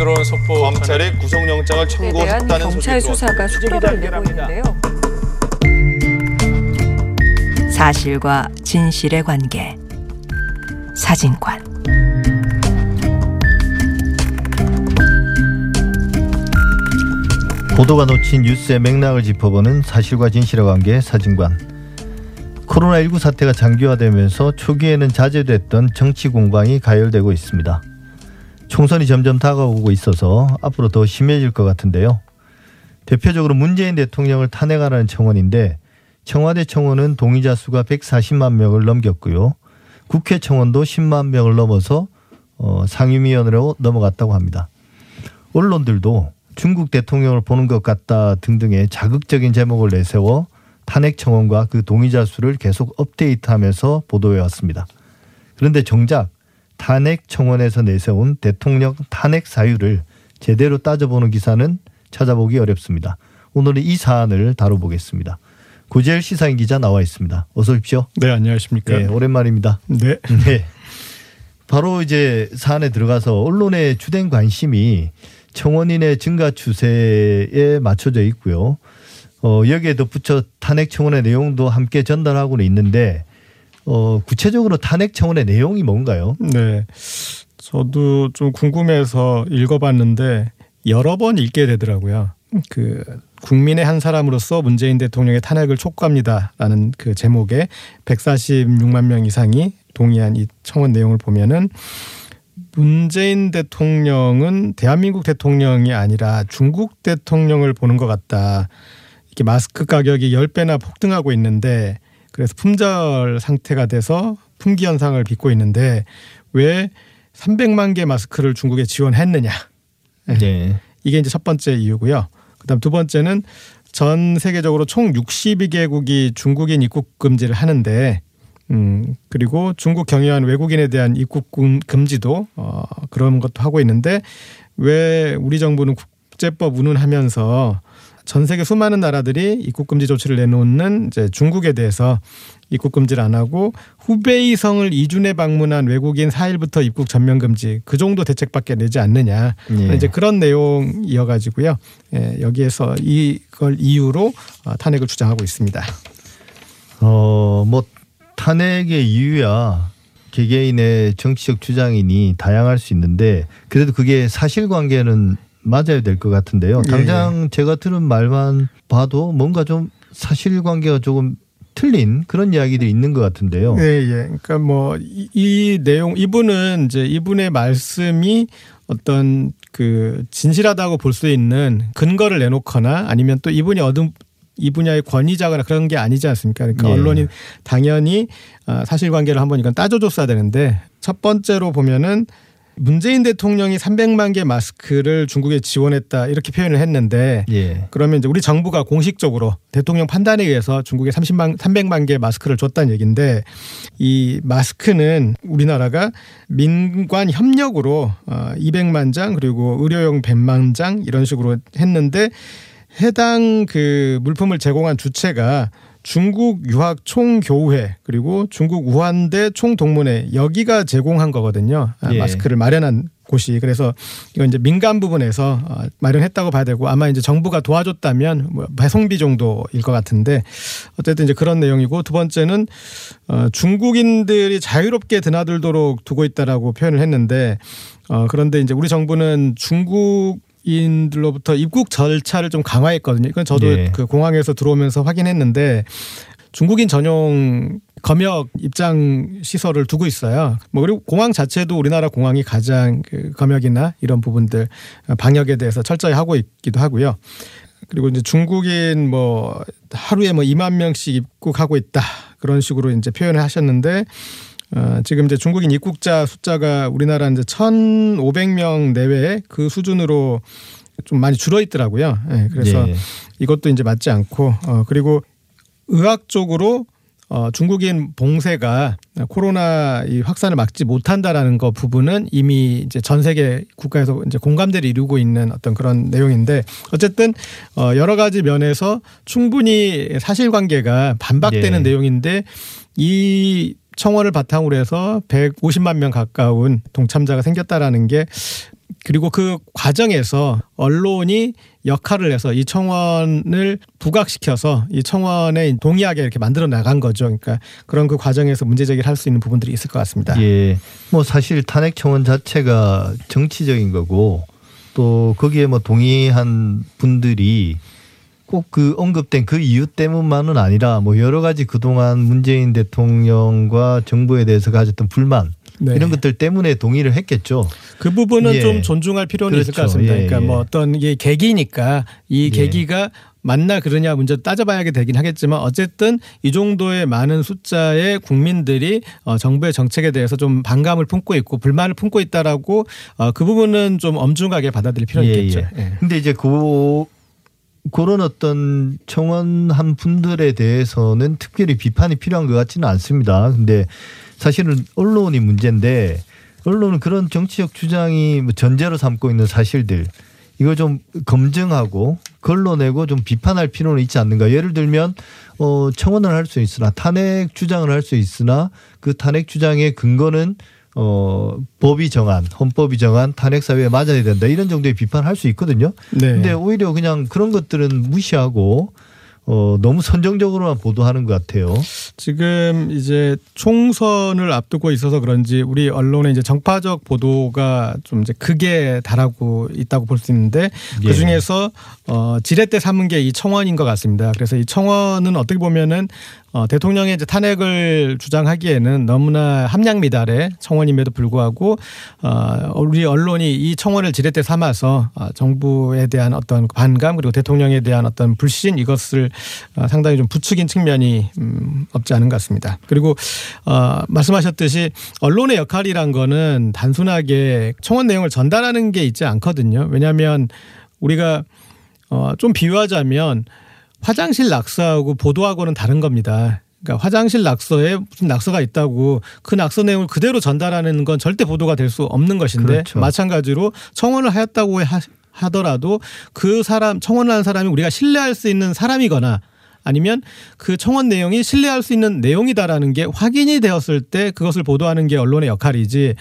들어온 속보 검찰이 구속영장을 에 대한 청구했다는 경찰 소식이 수사가 속도를 내고 있는데요. 사실과 진실의 관계. 사진관. 보도가 놓친 뉴스의 맥락을 짚어보는 사실과 진실의 관계 사진관. 코로나19 사태가 장기화되면서 초기에는 자제됐던 정치 공방이 가열되고 있습니다. 총선이 점점 다가오고 있어서 앞으로 더 심해질 것 같은데요. 대표적으로 문재인 대통령을 탄핵하라는 청원인데 청와대 청원은 동의자 수가 140만 명을 넘겼고요. 국회 청원도 10만 명을 넘어서 어, 상임위원회로 넘어갔다고 합니다. 언론들도 중국 대통령을 보는 것 같다 등등의 자극적인 제목을 내세워 탄핵 청원과 그 동의자 수를 계속 업데이트하면서 보도해 왔습니다. 그런데 정작 탄핵 청원에서 내세운 대통령 탄핵 사유를 제대로 따져보는 기사는 찾아보기 어렵습니다. 오늘은 이 사안을 다뤄보겠습니다. 고재열 시사인 기자 나와 있습니다. 어서 오십시오. 네, 안녕하십니까. 네, 오랜만입니다. 네. 네. 바로 이제 사안에 들어가서 언론의 주된 관심이 청원인의 증가 추세에 맞춰져 있고요. 어, 여기에 덧붙여 탄핵 청원의 내용도 함께 전달하고는 있는데 어, 구체적으로 탄핵 청원의 내용이 뭔가요? 네. 저도 좀 궁금해서 읽어봤는데 여러 번 읽게 되더라고요. 그 국민의 한 사람으로서 문재인 대통령의 탄핵을 촉구합니다라는 그 제목에 146만 명 이상이 동의한 이 청원 내용을 보면은 문재인 대통령은 대한민국 대통령이 아니라 중국 대통령을 보는 것 같다. 이렇게 마스크 가격이 10배나 폭등하고 있는데 그래서 품절 상태가 돼서 품귀 현상을 빚고 있는데 왜 300만 개 마스크를 중국에 지원했느냐. 네. 이게 이제 첫 번째 이유고요. 그다음 두 번째는 전 세계적으로 총 62개국이 중국인 입국 금지를 하는데 음 그리고 중국 경유한 외국인에 대한 입국 금- 금지도 어 그런 것도 하고 있는데 왜 우리 정부는 국제법 운운하면서 전 세계 수많은 나라들이 입국 금지 조치를 내놓는 이제 중국에 대해서 입국 금지를 안 하고 후베이 성을 이준해 방문한 외국인 4일부터 입국 전면 금지 그 정도 대책밖에 내지 않느냐 예. 이제 그런 내용이어가지고요. 예, 여기에서 이걸 이유로 어, 탄핵을 주장하고 있습니다. 어, 뭐 탄핵의 이유야 개개인의 정치적 주장이니 다양할 수 있는데 그래도 그게 사실관계는 맞아야 될 것 같은데요. 예. 당장 제가 들은 말만 봐도 뭔가 좀 사실관계가 조금 틀린 그런 이야기들이 있는 것 같은데요. 예, 예. 그러니까 뭐 이 내용 이분은 이제 이분의 말씀이 어떤 그 진실하다고 볼 수 있는 근거를 내놓거나 아니면 또 이분이 얻은 이 분야의 권위자거나 그런 게 아니지 않습니까? 그러니까 예. 언론이 당연히 어, 사실관계를 한번 이건 따져줬어야 되는데 첫 번째로 보면은 문재인 대통령이 300만 개 마스크를 중국에 지원했다 이렇게 표현을 했는데 예. 그러면 이제 우리 정부가 공식적으로 대통령 판단에 의해서 중국에 30만 300만 개 마스크를 줬다는 얘기인데 이 마스크는 우리나라가 민관 협력으로 어 200만 장 그리고 의료용 100만 장 이런 식으로 했는데 해당 그 물품을 제공한 주체가 중국 유학 총교회 그리고 중국 우한대 총동문회 여기가 제공한 거거든요. 아, 예. 마스크를 마련한 곳이 그래서 이건 이제 민간 부분에서 어, 마련했다고 봐야 되고 아마 이제 정부가 도와줬다면 뭐 배송비 정도일 것 같은데 어쨌든 이제 그런 내용이고 두 번째는 어, 중국인들이 자유롭게 드나들도록 두고 있다라고 표현을 했는데 어, 그런데 이제 우리 정부는 중국 인들로부터 입국 절차를 좀 강화했거든요. 이건 저도 예. 그 공항에서 들어오면서 확인했는데 중국인 전용 검역 입장 시설을 두고 있어요. 뭐 그리고 공항 자체도 우리나라 공항이 가장 그 검역이나 이런 부분들 방역에 대해서 철저히 하고 있기도 하고요. 그리고 이제 중국인 뭐 하루에 뭐 2만 명씩 입국하고 있다 그런 식으로 이제 표현을 하셨는데 어, 지금 이제 중국인 입국자 숫자가 우리나라 이제 1,500명 내외의 그 수준으로 좀 많이 줄어 있더라고요. 예, 그래서 예. 이것도 이제 맞지 않고 어, 그리고 의학적으로 어, 중국인 봉쇄가 코로나 이 확산을 막지 못한다라는 거 부분은 이미 이제 전 세계 국가에서 이제 공감대를 이루고 있는 어떤 그런 내용인데 어쨌든 어, 여러 가지 면에서 충분히 사실관계가 반박되는 네. 내용인데 이 청원을 바탕으로 해서 150만 명 가까운 동참자가 생겼다라는 게 그리고 그 과정에서 언론이 역할을 해서 이 청원을 부각시켜서 이 청원에 동의하게 이렇게 만들어 나간 거죠. 그러니까 그런 그 과정에서 문제 제기를 할 수 있는 부분들이 있을 것 같습니다. 예. 뭐 사실 탄핵 청원 자체가 정치적인 거고 또 거기에 뭐 동의한 분들이 꼭 그 언급된 그 이유 때문만은 아니라 뭐 여러 가지 그동안 문재인 대통령과 정부에 대해서 가졌던 불만 네. 이런 것들 때문에 동의를 했겠죠. 그 부분은 예. 좀 존중할 필요는 있을 것 그렇죠. 같습니다. 예, 그러니까 예. 뭐 어떤 이게 계기니까 이 예. 계기가 맞나 그러냐 문제 따져봐야 되긴 하겠지만 어쨌든 이 정도의 많은 숫자의 국민들이 어, 정부의 정책에 대해서 좀 반감을 품고 있고 불만을 품고 있다라고 어, 그 부분은 좀 엄중하게 받아들일 필요는 예, 있겠죠. 예. 예. 근데 이제 그 그런 어떤 청원한 분들에 대해서는 특별히 비판이 필요한 것 같지는 않습니다. 근데 사실은 언론이 문제인데 언론은 그런 정치적 주장이 뭐 전제로 삼고 있는 사실들 이거 좀 검증하고 걸러내고 좀 비판할 필요는 있지 않는가. 예를 들면 어 청원을 할 수 있으나 탄핵 주장을 할 수 있으나 그 탄핵 주장의 근거는 어 법이 정한 헌법이 정한 탄핵 사회에 맞아야 된다 이런 정도의 비판할 수 있거든요. 네. 근데 오히려 그냥 그런 것들은 무시하고 어 너무 선정적으로만 보도하는 것 같아요. 지금 이제 총선을 앞두고 있어서 그런지 우리 언론의 이제 정파적 보도가 좀 이제 극에 달하고 있다고 볼 수 있는데 예. 그 중에서 어 지렛대 삼은 게 이 청원인 것 같습니다. 그래서 이 청원은 어떻게 보면은 어 대통령의 이제 탄핵을 주장하기에는 너무나 함량 미달의 청원임에도 불구하고 어 우리 언론이 이 청원을 지렛대 삼아서 어 정부에 대한 어떤 반감 그리고 대통령에 대한 어떤 불신 이것을 어 상당히 좀 부추긴 측면이 음 없지 않은 것 같습니다. 그리고 어 말씀하셨듯이 언론의 역할이란 거는 단순하게 청원 내용을 전달하는 게 있지 않거든요. 왜냐하면 우리가 어, 좀 비유하자면 화장실 낙서하고 보도하고는 다른 겁니다. 그러니까 화장실 낙서에 무슨 낙서가 있다고 그 낙서 내용을 그대로 전달하는 건 절대 보도가 될 수 없는 것인데 그렇죠. 마찬가지로 청원을 하였다고 하- 하더라도 그 사람 청원을 한 사람이 우리가 신뢰할 수 있는 사람이거나 아니면 그 청원 내용이 신뢰할 수 있는 내용이다라는 게 확인이 되었을 때 그것을 보도하는 게 언론의 역할이지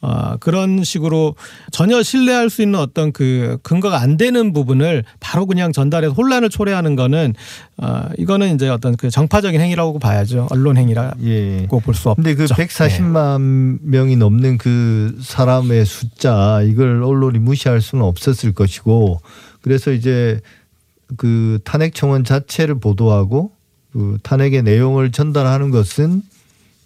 어, 그런 식으로 전혀 신뢰할 수 있는 어떤 그 근거가 안 되는 부분을 바로 그냥 전달해서 혼란을 초래하는 거는 어, 이거는 이제 어떤 그 정파적인 행위라고 봐야죠 언론 행위라고 예. 볼수 없죠. 근데 그 140만 명이 넘는 그 사람의 숫자 이걸 언론이 무시할 수는 없었을 것이고 그래서 이제 그 탄핵 청원 자체를 보도하고 그 탄핵의 내용을 전달하는 것은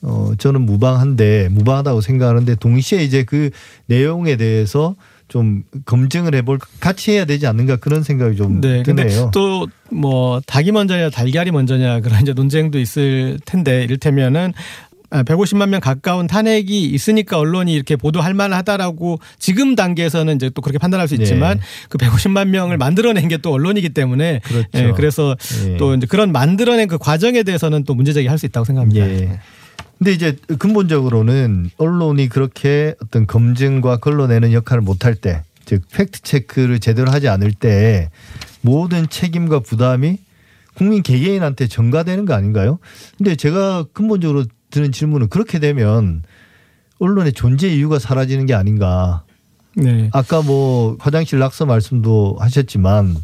어 저는 무방한데 무방하다고 생각하는데 동시에 이제 그 내용에 대해서 좀 검증을 해볼 같이 해야 되지 않는가 그런 생각이 좀 네, 드네요. 또뭐 닭이 먼저냐 달걀이 먼저냐 그런 이제 논쟁도 있을 텐데 이를테면은 아, 150만 명 가까운 탄핵이 있으니까 언론이 이렇게 보도할 만하다라고 지금 단계에서는 이제 또 그렇게 판단할 수 있지만 네. 그 150만 명을 만들어낸 게 또 언론이기 때문에 그렇죠. 예, 그래서 예. 또 이제 그런 만들어낸 그 과정에 대해서는 또 문제 제기할 수 있다고 생각합니다. 예. 근데 이제 근본적으로는 언론이 그렇게 어떤 검증과 걸러내는 역할을 못할 때, 즉 팩트 체크를 제대로 하지 않을 때 모든 책임과 부담이 국민 개개인한테 전가되는 거 아닌가요? 근데 제가 근본적으로 드는 질문은 그렇게 되면 언론의 존재 이유가 사라지는 게 아닌가. 네. 아까 뭐 화장실 낙서 말씀도 하셨지만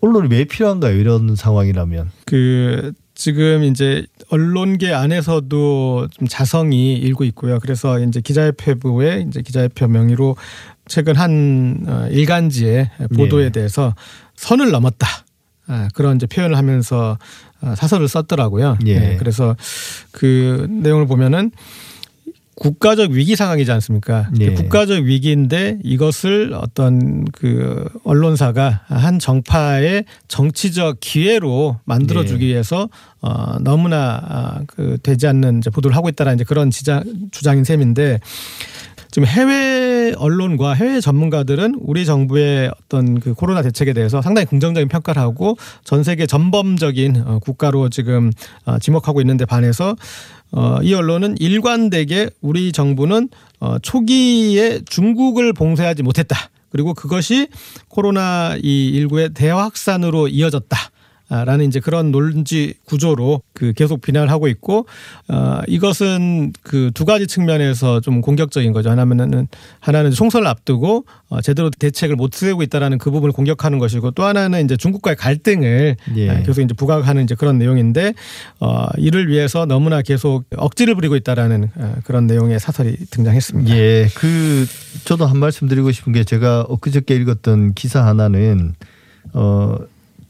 언론이 왜 필요한가요? 이런 상황이라면. 그 지금 이제 언론계 안에서도 좀 자성이 일고 있고요. 그래서 이제 기자협회부의 이제 기자협회 명의로 최근 한 어, 일간지의 보도에 예. 대해서 선을 넘었다. 아, 그런 이제 표현을 하면서 어, 사설을 썼더라고요. 예. 네, 그래서 그 내용을 보면은 국가적 위기 상황이지 않습니까? 예. 국가적 위기인데 이것을 어떤 그 언론사가 한 정파의 정치적 기회로 만들어주기 예. 위해서 어 너무나 아, 그 되지 않는 이제 보도를 하고 있다라는 이제 그런 지장 주장인 셈인데 지금 해외 언론과 해외 전문가들은 우리 정부의 어떤 그 코로나 대책에 대해서 상당히 긍정적인 평가를 하고 전 세계 전범적인 어, 국가로 지금 어, 지목하고 있는데 반해서 어, 이 언론은 일관되게 우리 정부는 어, 초기에 중국을 봉쇄하지 못했다. 그리고 그것이 코로나 이 19의 대확산으로 이어졌다. 있다라는 이제 그런 논지 구조로 그 계속 비난을 하고 있고 어 이것은 그 두 가지 측면에서 좀 공격적인 거죠. 하나는 하나는 총선을 앞두고 어 제대로 대책을 못 세우고 있다라는 그 부분을 공격하는 것이고 또 하나는 이제 중국과의 갈등을 예. 계속 이제 부각하는 이제 그런 내용인데 어 이를 위해서 너무나 계속 억지를 부리고 있다라는 어, 그런 내용의 사설이 등장했습니다. 예, 그 저도 한 말씀 드리고 싶은 게 제가 엊그저께 읽었던 기사 하나는 어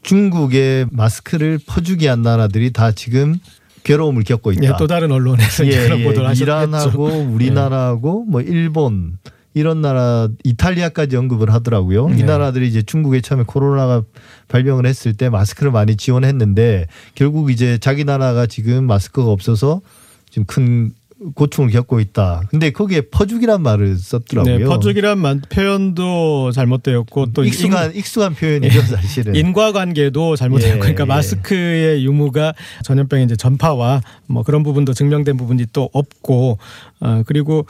중국의 마스크를 퍼주기 한 나라들이 다 지금 괴로움을 겪고 있다. 예, 또 다른 언론에서 이제 그런 보도를 하셨죠. 이란하고 우리나라하고 뭐 일본 이런 나라 이탈리아까지 언급을 하더라고요. 이 네. 나라들이 이제 중국에 처음에 코로나가 발병을 했을 때 마스크를 많이 지원했는데 결국 이제 자기 나라가 지금 마스크가 없어서 지금 큰 고충을 겪고 있다. 근데 거기에 퍼주기란 말을 썼더라고요. 네, 퍼주기란 만- 표현도 잘못되었고 또 익숙한 익숙한 표현이죠, 사실은. 인과관계도 잘못되었고 예, 그러니까 예. 마스크의 유무가 전염병의 이제 전파와 뭐 그런 부분도 증명된 부분이 또 없고 어 그리고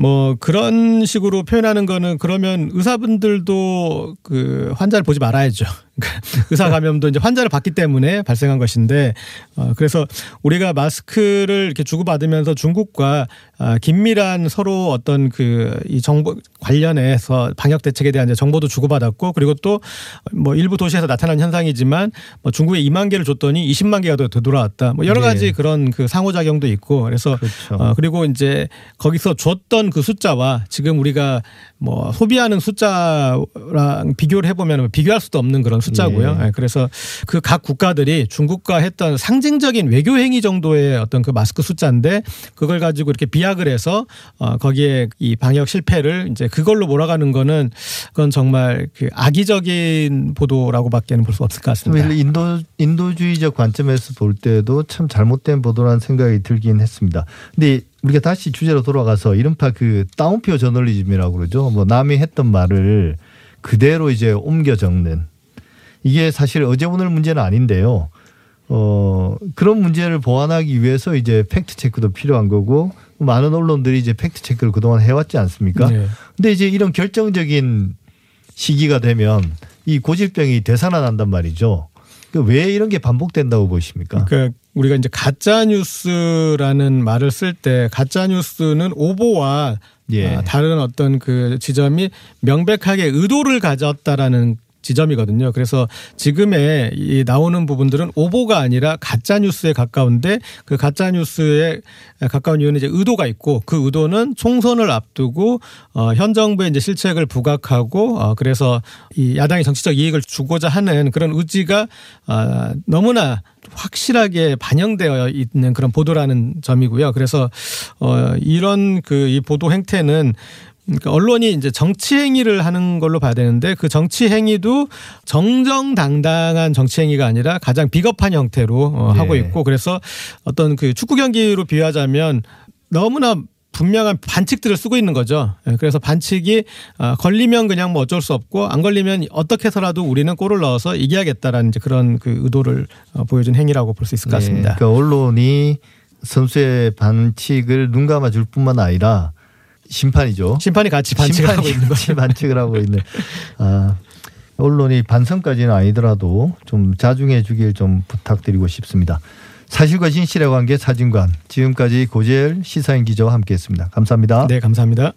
뭐 그런 식으로 표현하는 거는 그러면 의사분들도 그 환자를 보지 말아야죠. 그러니까 의사 감염도 이제 환자를 봤기 때문에 발생한 것인데 어 그래서 우리가 마스크를 이렇게 주고받으면서 중국과 아, 긴밀한 서로 어떤 그 이 정보 관련해서 방역 대책에 대한 이제 정보도 주고받았고 그리고 또 뭐 일부 도시에서 나타난 현상이지만 뭐 중국에 2만 개를 줬더니 20만 개가 더 되돌아왔다. 뭐 여러 네. 가지 그런 그 상호작용도 있고 그래서 그렇죠. 어, 그리고 이제 거기서 줬던 그 숫자와 지금 우리가 뭐 소비하는 숫자랑 비교를 해보면 비교할 수도 없는 그런 숫자고요. 예. 예, 그래서 그 각 국가들이 중국과 했던 상징적인 외교 행위 정도의 어떤 그 마스크 숫자인데 그걸 가지고 이렇게 비약을 해서 어, 거기에 이 방역 실패를 이제 그걸로 몰아가는 거는 그건 정말 그 악의적인 보도라고밖에는 볼 수 없을 것 같습니다. 인도 인도주의적 관점에서 볼 때도 참 잘못된 보도라는 생각이 들긴 했습니다. 근데 우리가 다시 주제로 돌아가서 이른바 그 따옴표 저널리즘이라고 그러죠. 뭐 남이 했던 말을 그대로 이제 옮겨 적는 이게 사실 어제 오늘 문제는 아닌데요. 어 그런 문제를 보완하기 위해서 이제 팩트 체크도 필요한 거고 많은 언론들이 이제 팩트 체크를 그동안 해왔지 않습니까? 네. 근데 이제 이런 결정적인 시기가 되면 이 고질병이 되살아난단 말이죠. 그 왜 이런 게 반복된다고 보십니까? 그러니까 우리가 이제 가짜 뉴스라는 말을 쓸 때 가짜 뉴스는 오보와 예. 아, 다른 어떤 그 지점이 명백하게 의도를 가졌다라는 지점이거든요. 그래서 지금의 이 나오는 부분들은 오보가 아니라 가짜 뉴스에 가까운데 그 가짜 뉴스에 가까운 이유는 이제 의도가 있고 그 의도는 총선을 앞두고 어, 현 정부의 이제 실책을 부각하고 어, 그래서 이 야당의 정치적 이익을 주고자 하는 그런 의지가 아, 너무나 확실하게 반영되어 있는 그런 보도라는 점이고요. 그래서 어 이런 그 이 보도 행태는 그러니까 언론이 이제 정치 행위를 하는 걸로 봐야 되는데 그 정치 행위도 정정당당한 정치 행위가 아니라 가장 비겁한 형태로 어, 하고 예. 있고 그래서 어떤 그 축구 경기로 비유하자면 너무나 분명한 반칙들을 쓰고 있는 거죠. 예, 그래서 반칙이 아, 걸리면 그냥 뭐 어쩔 수 없고 안 걸리면 어떻게 해서라도 우리는 골을 넣어서 이겨야겠다라는 이제 그런 그 의도를 어, 보여준 행위라고 볼 수 있을 것 같습니다. 네, 그러니까 언론이 선수의 반칙을 눈 감아줄 뿐만 아니라 심판이죠. 심판이 같이 반칙을 하고 있는 거죠. 반칙을 하고 있는. 아, 언론이 반성까지는 아니더라도 좀 자중해 주길 좀 부탁드리고 싶습니다. 사실과 진실의 관계 사진관 지금까지 고재열 시사인 기자와 함께했습니다. 감사합니다. 네, 감사합니다.